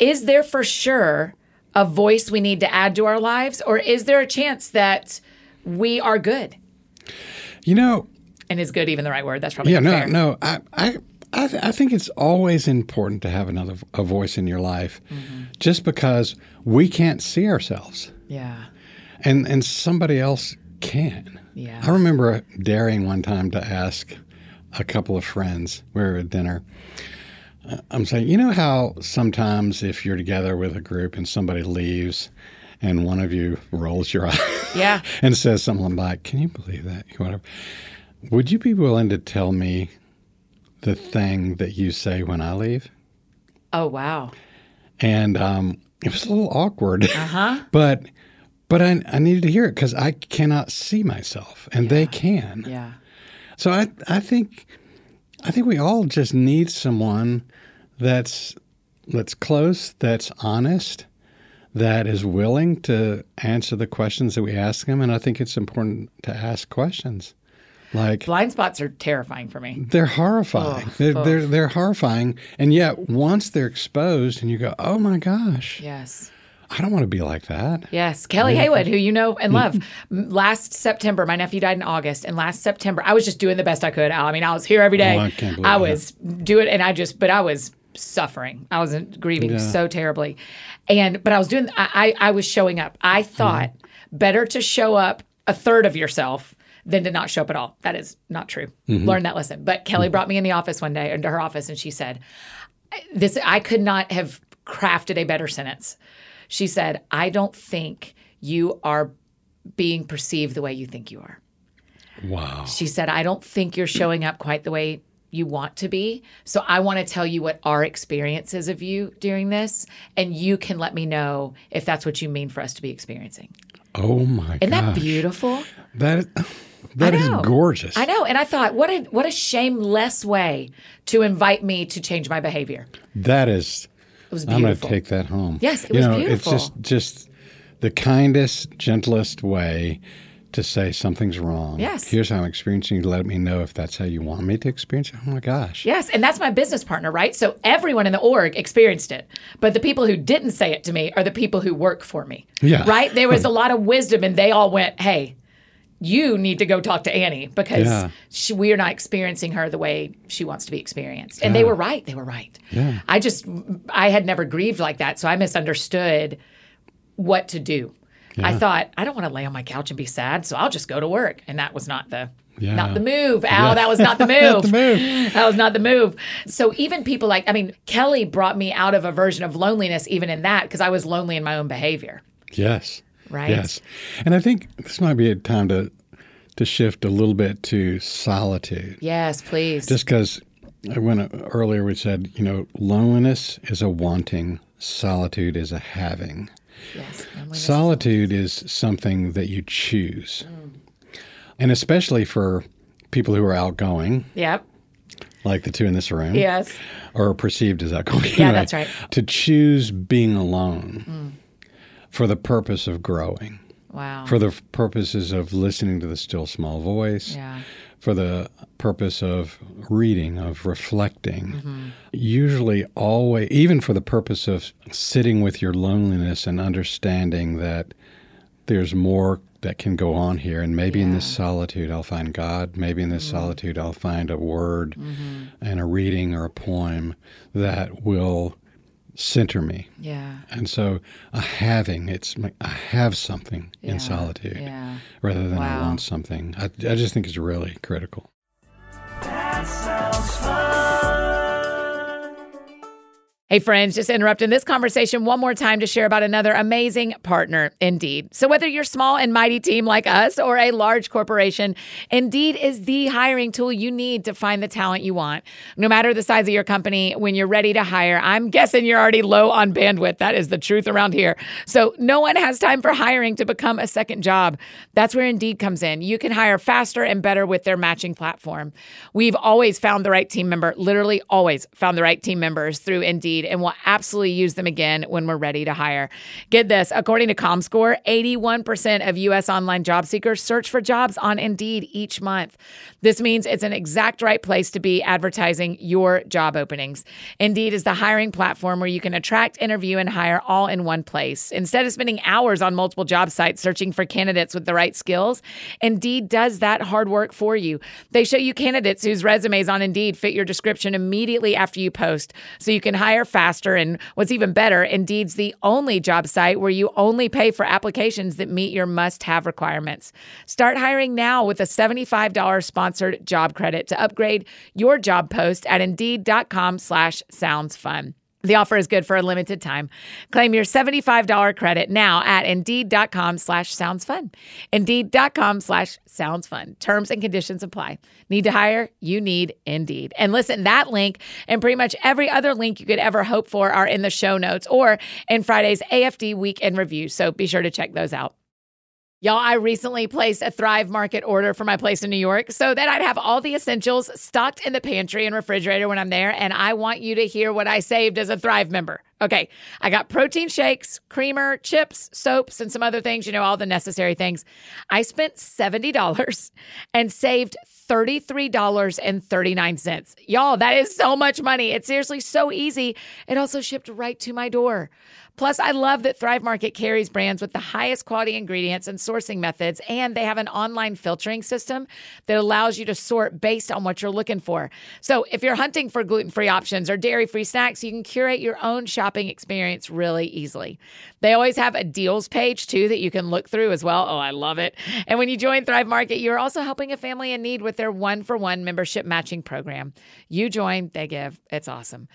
is there for sure a voice we need to add to our lives, or is there a chance that we are good? You know, And is good even the right word? That's probably yeah, no, fair. no. I, I, I, th- I think it's always important to have another a voice in your life, Mm-hmm. just because we can't see ourselves. Yeah. and and somebody else can. Yeah. I remember daring one time to ask a couple of friends. We were at dinner. I'm saying, you know how sometimes if you're together with a group and somebody leaves, and one of you rolls your eye Yeah. and says something like, "Can you believe that?" Whatever. Would you be willing to tell me the thing that you say when I leave? Oh, wow. and um, it was a little awkward. Uh-huh. but but I, I needed to hear it because I cannot see myself, and they can. Yeah. So I I think I think we all just need someone that's that's close, that's honest, that is willing to answer the questions that we ask them, and I think it's important to ask questions. Like Blind spots are terrifying for me. they're horrifying. they're, they're they're horrifying, and yet once they're exposed, and you go, "Oh my gosh, Yes. I don't want to be like that." Yes, Kelly Haywood, who you know and love. Last September, my nephew died in August, and last September, I was just doing the best I could. I mean, I was here every day. Oh, I can't believe I was doing, it. and I just, but I was suffering. I was grieving so terribly, and but I was doing. I I, I was showing up. I thought better to show up a third of yourself than to not show up at all. That is not true. Mm-hmm. Learn that lesson. But Kelly mm-hmm. brought me in the office one day, into her office, and she said, "This I could not have crafted a better sentence." She said, I don't think you are being perceived the way you think you are. Wow. She said, I don't think you're showing up quite the way you want to be. So I want to tell you what our experience is of you during this, and you can let me know if that's what you mean for us to be experiencing. Oh my Isn't that beautiful? That that is gorgeous. I know. And I thought, what a what a shameless way to invite me to change my behavior. That is. It was I'm going to take that home. Yes, it you was know, beautiful. It's just just the kindest, gentlest way to say something's wrong. Yes. Here's how I'm experiencing. You. Let me know if that's how you want me to experience it. Oh my gosh. Yes, and that's my business partner, right? So everyone in the org experienced it. But the people who didn't say it to me are the people who work for me. Yeah. Right? There was a lot of wisdom and they all went, "Hey, you need to go talk to Annie because Yeah. she, we are not experiencing her the way she wants to be experienced." And they were right. They were right. Yeah. I just I had never grieved like that, so I misunderstood what to do. I thought I don't want to lay on my couch and be sad, so I'll just go to work, and that was not the Yeah. not the move. Al, Yeah. that was not the move. Not the move. That was not the move. So even people like I mean, Kelly brought me out of a version of loneliness, even in that, because I was lonely in my own behavior. Yes. Right. Yes. And I think this might be a time to to shift a little bit to solitude. Yes, please. Just because when uh, earlier we said, you know, loneliness is a wanting, solitude is a having. Yes. Solitude is something that you choose. And especially for people who are outgoing, Yep. like the two in this room, Yes. or perceived as outgoing. Yeah, anyway, that's right. To choose being alone for the purpose of growing, Wow. for the purposes of listening to the still small voice, yeah. For the purpose of reading, of reflecting. Mm-hmm. Usually, always, even for the purpose of sitting with your loneliness and understanding that there's more that can go on here. And maybe in this solitude, I'll find God. Maybe in this Mm-hmm. solitude, I'll find a word and a reading or a poem that will center me. Yeah. And so, a having, it's like I have something Yeah. in solitude Yeah. rather than I want something. I, I just think it's really critical. Hey, friends, just interrupting this conversation one more time to share about another amazing partner, Indeed. So, whether you're small and mighty team like us or a large corporation, Indeed is the hiring tool you need to find the talent you want. No matter the size of your company, when you're ready to hire, I'm guessing you're already low on bandwidth. That is the truth around here. So, no one has time for hiring to become a second job. That's where Indeed comes in. You can hire faster and better with their matching platform. We've always found the right team member, literally always found the right team members through Indeed, and will absolutely use them again when we're ready to hire. Get this according to ComScore, 81% of U.S. online job seekers search for jobs on Indeed each month. This means it's an exact right place to be advertising your job openings. Indeed is the hiring platform where you can attract, interview, and hire all in one place. Instead of spending hours on multiple job sites searching for candidates with the right skills, Indeed does that hard work for you. They show you candidates whose resumes on Indeed fit your description immediately after you post, so you can hire faster. And what's even better, Indeed's the only job site where you only pay for applications that meet your must have requirements. Start hiring now with a $75 sponsored job credit to upgrade your job post at indeed.com slash sounds fun. The offer is good for a limited time. Claim your $75 credit now at indeed.com slash sounds fun. Indeed.com slash sounds fun. Terms and conditions apply. Need to hire? You need Indeed. And listen, that link and pretty much every other link you could ever hope for are in the show notes or in Friday's AFD Week in Review. So be sure to check those out. Y'all, I recently placed a Thrive Market order for my place in New York so that I'd have all the essentials stocked in the pantry and refrigerator when I'm there. And I want you to hear what I saved as a Thrive member. Okay, I got protein shakes, creamer, chips, soaps, and some other things, you know, all the necessary things. I spent $70 and saved $33.39. Y'all, that is so much money. It's seriously so easy. It also shipped right to my door. Plus, I love that Thrive Market carries brands with the highest quality ingredients and sourcing methods, and they have an online filtering system that allows you to sort based on what you're looking for. So, if you're hunting for gluten free options or dairy free snacks, you can curate your own shopping experience really easily. They always have a deals page too that you can look through as well. Oh, I love it. And when you join Thrive Market, you're also helping a family in need with their one for one membership matching program. You join, they give. It's awesome.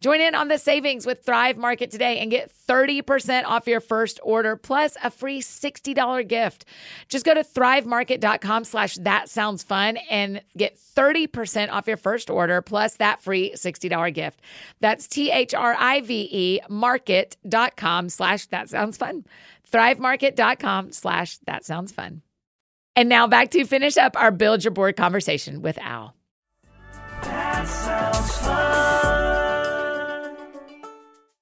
Join in on the savings with Thrive Market today and get 30% off your first order plus a free $60 gift. Just go to thrivemarket.com slash that sounds fun and get 30% off your first order plus that free $60 gift. That's T-H-R-I-V-E market.com slash that sounds fun. Thrivemarket.com slash that sounds fun. And now back to finish up our Build Your Board conversation with Al.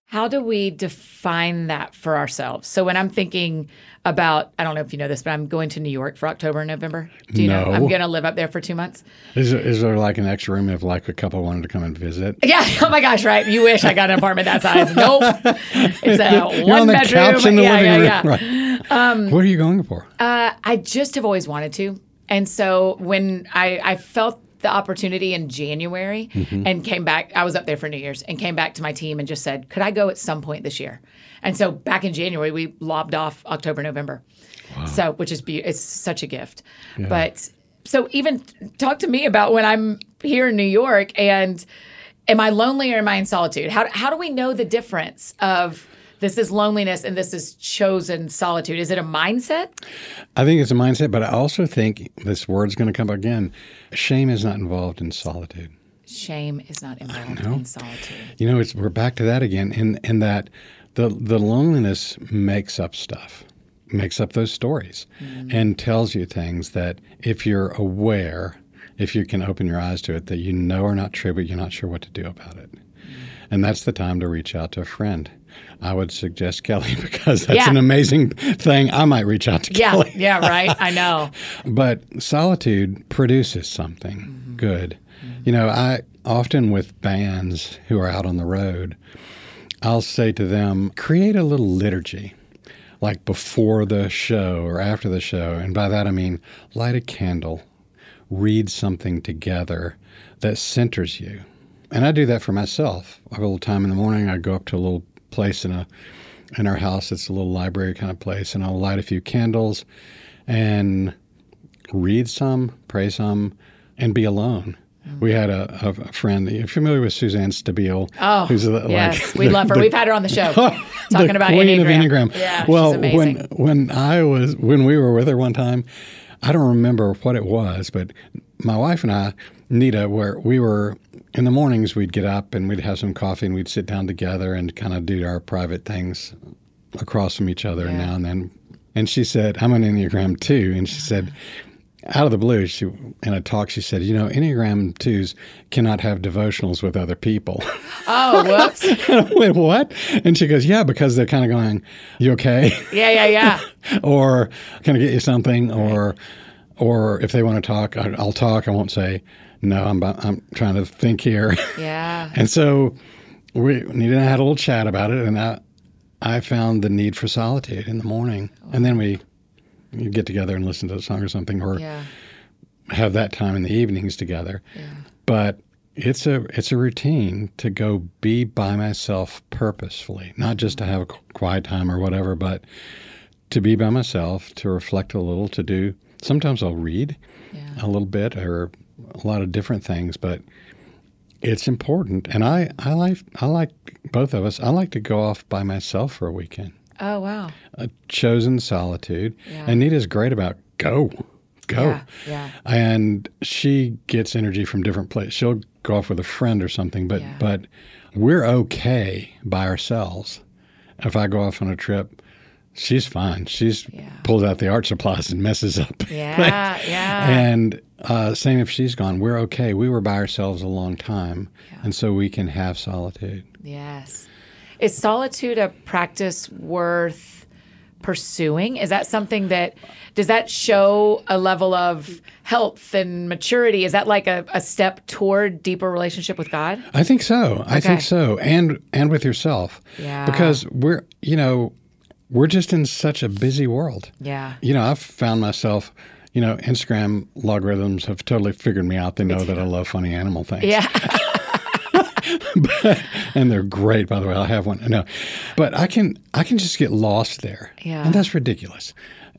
How do we define that for ourselves? So when I'm thinking about, I don't know if you know this, but I'm going to New York for October and November. Do you know? I'm going to live up there for two months. Is there, is there like an extra room if like a couple wanted to come and visit? Yeah. Oh my gosh. Right. You wish I got an apartment that size. Nope. It's a You're one on the bedroom. couch in the yeah, living yeah, room. yeah. Right. what are you going for? Uh, I just have always wanted to. And so when I, I felt the opportunity in January Mm-hmm. and came back. I was up there for New Year's and came back to my team and just said, "Could I go at some point this year?" And so back in January, we lobbed off October, November. So, which is be- it's such a gift. But so even talk to me about when I'm here in New York and am I lonely or am I in solitude? How how do we know the difference of this is loneliness and this is chosen solitude? Is it a mindset? I think it's a mindset, but I also think this word's going to come up again. Shame is not involved in solitude. Shame is not involved in solitude. You know, it's we're back to that again. In in that the the loneliness makes up stuff, makes up those stories, mm. and tells you things that if you're aware, if you can open your eyes to it, that you know are not true, but you're not sure what to do about it. Mm. And that's the time to reach out to a friend. I would suggest Kelly because that's Yeah. an amazing thing. I might reach out to Yeah, Kelly. yeah, right. I know. But solitude produces something mm-hmm. good. Mm-hmm. You know, I often with bands who are out on the road, I'll say to them, create a little liturgy, like before the show or after the show. And by that I mean light a candle, read something together that centers you. And I do that for myself. I have a little time in the morning, I go up to a little place in a in our house. It's a little library kind of place, and I'll light a few candles and read some, pray some, and be alone. Mm. We had a, a, friend. You're familiar with Suzanne Stabile? Oh, who's the- like yes, we the- love her. the- We've had her on the show the talking about queen Enneagram. of Enneagram. Yeah, well, when when I was when we were with her one time, I don't remember what it was, but my wife and I, Nita, where we were in the mornings, we'd get up and we'd have some coffee and we'd sit down together and kind of do our private things across from each other Yeah. now and then. And she said, "I'm an Enneagram two," and she said. Out of the blue, she in a talk she said, "You know, Enneagram twos cannot have devotionals with other people." oh, whoops. I went, what? And she goes, yeah, because they're kind of going, you okay? Yeah, yeah, yeah. or can I get you something? Or, or if they want to talk, I'll talk. I won't say, no, I'm, I'm trying to think here. Yeah. and so we, Nita and I had a little chat about it. And I, I found the need for solitude in the morning. Oh. And then we you get together and listen to a song or something, or Yeah. have that time in the evenings together. But it's a it's a routine to go be by myself purposefully, not just to mm-hmm. have a quiet time or whatever, but to be by myself, to reflect a little, to do. Sometimes I'll read a little bit or a lot of different things, but it's important. And I I like I like both of us. I like to go off by myself for a weekend Oh, wow. a chosen solitude. Yeah. And Nita's great about go, go. Yeah, yeah. And she gets energy from different places. She'll go off with a friend or something, but Yeah. but we're okay by ourselves. If I go off on a trip, she's fine. She's Yeah. pulls out the art supplies and messes up. Yeah, yeah. And uh, same if she's gone, we're okay. We were by ourselves a long time, and so we can have solitude. Yes. Is solitude a practice worth pursuing? Is that something that does that show a level of health and maturity? Is that like a, a step toward deeper relationship with God? I think so. I Okay. think so, and and with yourself. Yeah. Because we're you know we're just in such a busy world. Yeah. You know, I've found myself. You know, Instagram logarithms have totally figured me out. They know that I love funny animal things. Yeah. and they're great, by the way. I have one. No, but I can I can just get lost there. Yeah. and that's ridiculous.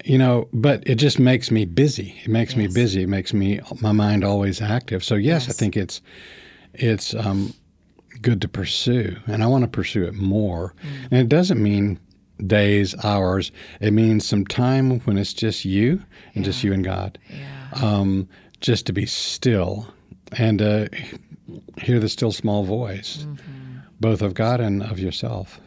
You know, but it just makes me busy. It makes me busy. It makes me my mind always active. So yes, I think it's it's um, good to pursue, and I want to pursue it more. Mm. And it doesn't mean days, hours. It means some time when it's just you and just you and God. Yeah. Um, just to be still and uh, hear the still small voice, Mm-hmm. both of God and of yourself.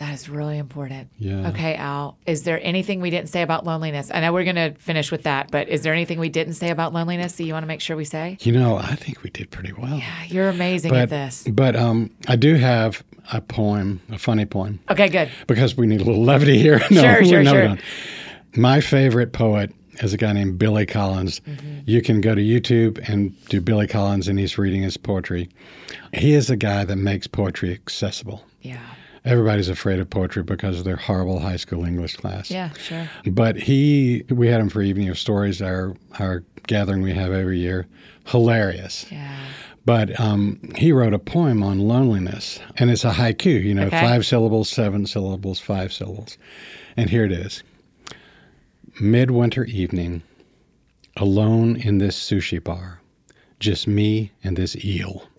That is really important. Yeah. Okay, Al. Is there anything we didn't say about loneliness? I know we're going to finish with that, but is there anything we didn't say about loneliness that you want to make sure we say? You know, I think we did pretty well. Yeah, you're amazing but at this. but um, I do have a poem, a funny poem, Okay, good. because we need a little levity here. no, Sure, sure, no, sure. don't. My favorite poet is a guy named Billy Collins. Mm-hmm. You can go to YouTube and do Billy Collins, and he's reading his poetry. He is a guy that makes poetry accessible. Yeah. Everybody's afraid of poetry because of their horrible high school English class. Yeah, sure. But he, we had him for Evening of Stories, our our gathering we have every year. Hilarious. Yeah. But um, he wrote a poem on loneliness, and it's a haiku. You know, Okay. five syllables, seven syllables, five syllables, and here it is: Midwinter evening, alone in this sushi bar, just me and this eel.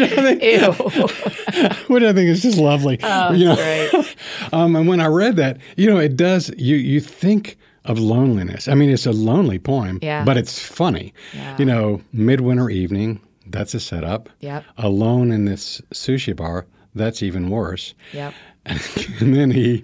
which, I think, Ew. which I think is just lovely. Oh, you know, great. um, and when I read that, you know, it does. You you think of loneliness. I mean, it's a lonely poem, Yeah. but it's funny. Yeah. You know, midwinter evening. That's a setup. Yep. Alone in this sushi bar. That's even worse. Yep. and then he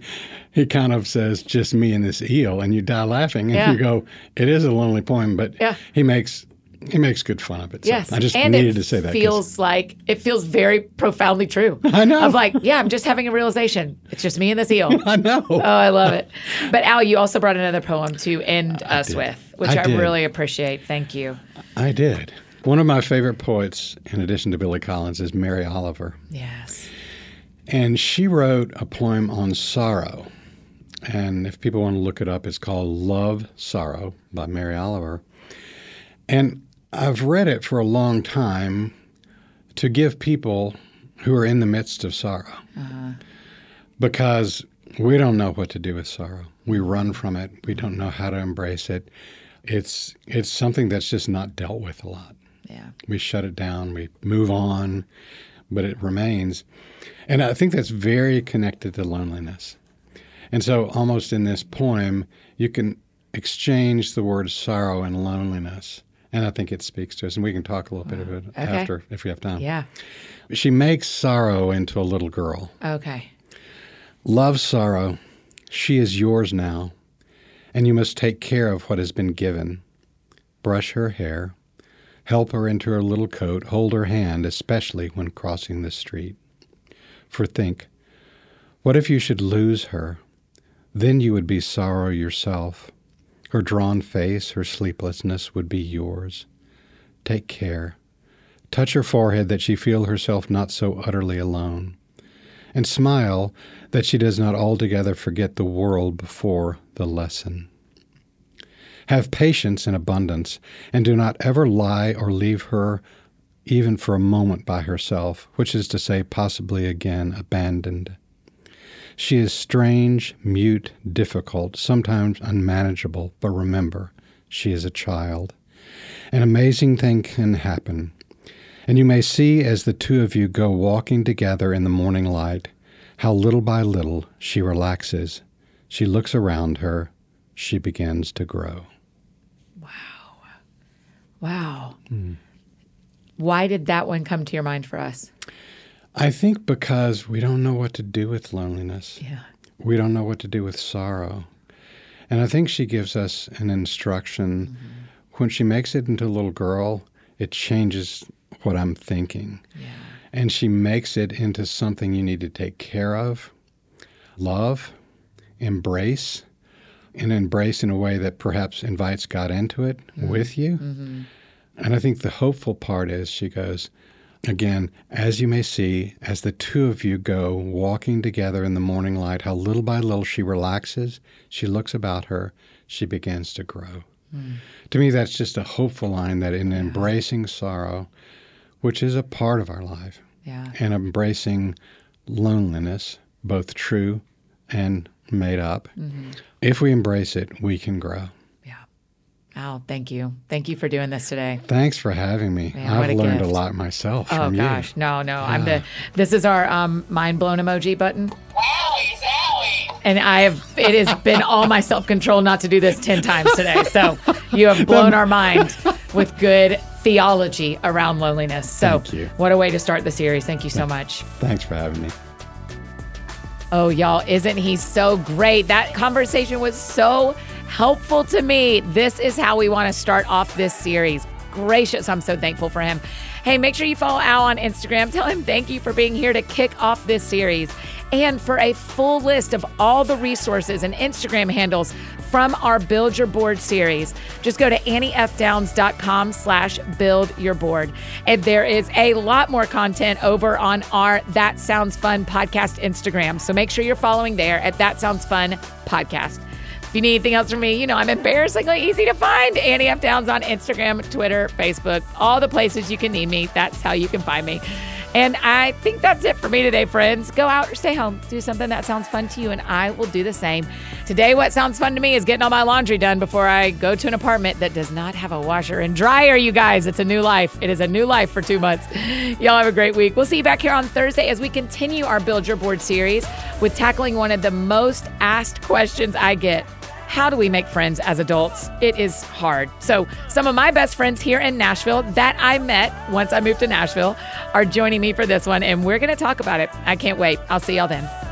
he kind of says, "Just me and this eel," and you die laughing, and Yeah. you go, "It is a lonely poem," but Yeah. he makes he makes good fun of it. So Yes. I just and needed to say that. feels like it feels very profoundly true. I know. Of like, yeah, I'm just having a realization. It's just me and this eel. I know. Oh, I love it. But Al, you also brought another poem to end us did. with, which I I, really appreciate. Thank you. I did. One of my favorite poets, in addition to Billy Collins, is Mary Oliver. Yes. And she wrote a poem on sorrow. And if people want to look it up, it's called Love Sorrow by Mary Oliver. And I've read it for a long time to give people who are in the midst of sorrow. Uh-huh. Because we don't know what to do with sorrow. We run from it. We don't know how to embrace it. It's it's something that's just not dealt with a lot Yeah. we shut it down, we move on, but it remains. And I think that's very connected to loneliness. And so, almost in this poem, you can exchange the words sorrow and loneliness. And I think it speaks to us. And we can talk a little bit of it Okay. after if we have time. Yeah. She makes sorrow into a little girl. Okay. Love sorrow. She is yours now, and you must take care of what has been given. Brush her hair, help her into her little coat, hold her hand, especially when crossing the street. For think, what if you should lose her? Then you would be sorrow yourself. Her drawn face, her sleeplessness would be yours. Take care. Touch her forehead that she feel herself not so utterly alone and smile that she does not altogether forget the world before the lesson. Have patience in abundance, and do not ever lie or leave her even for a moment by herself, which is to say, possibly again abandoned. She is strange, mute, difficult, sometimes unmanageable, but remember, she is a child. An amazing thing can happen. And you may see as the two of you go walking together in the morning light how little by little she relaxes. She looks around her. She begins to grow. Wow. Wow. Why did that one come to your mind for us? I think because we don't know what to do with loneliness, Yeah. we don't know what to do with sorrow. And I think she gives us an instruction. Mm-hmm. When she makes it into a little girl, it changes what I'm thinking. Yeah. and she makes it into something you need to take care of, love, embrace, and embrace in a way that perhaps invites God into it mm-hmm. with you. Mm-hmm. And I think the hopeful part is she goes, again, as you may see, as the two of you go walking together in the morning light, how little by little she relaxes, she looks about her, she begins to grow. Hmm. To me, that's just a hopeful line that in embracing sorrow, which is a part of our life, Yeah. and embracing loneliness, both true and made up, mm-hmm. if we embrace it, we can grow. Yeah. Al, thank you. Thank you for doing this today. Thanks for having me. Man, I've a learned a lot myself Oh from you. gosh, no, no. I'm the. This is our um, mind blown emoji button, Wowie zowie! and I have. It has been all my self control not to do this ten times today. So you have blown our mind with good theology around loneliness. So Thank you. what a way to start the series. Thank you so much. Thanks for having me. Oh, y'all, isn't he so great? That conversation was so helpful to me. This is how we want to start off this series. Gracious, I'm so thankful for him. Hey, make sure you follow Al on Instagram. Tell him thank you for being here to kick off this series. And for a full list of all the resources and Instagram handles from our Build Your Board series, just go to anniefdowns.com slash build your board. And there is a lot more content over on our That Sounds Fun podcast Instagram. So make sure you're following there at That Sounds Fun podcast. You need anything else from me, you know I'm embarrassingly easy to find. Annie F. Downs on Instagram, Twitter, Facebook, all the places you can need me. That's how you can find me. And I think that's it for me today, friends. Go out or stay home. Do something that sounds fun to you, and I will do the same. Today, what sounds fun to me is getting all my laundry done before I go to an apartment that does not have a washer and dryer, you guys. It's a new life. It is a new life for two months. Y'all have a great week. We'll see you back here on Thursday as we continue our Build Your Board series with tackling one of the most asked questions I get how do we make friends as adults? It is hard. So, some of my best friends here in Nashville that I met once I moved to Nashville are joining me for this one, and we're going to talk about it. I can't wait. I'll see y'all then.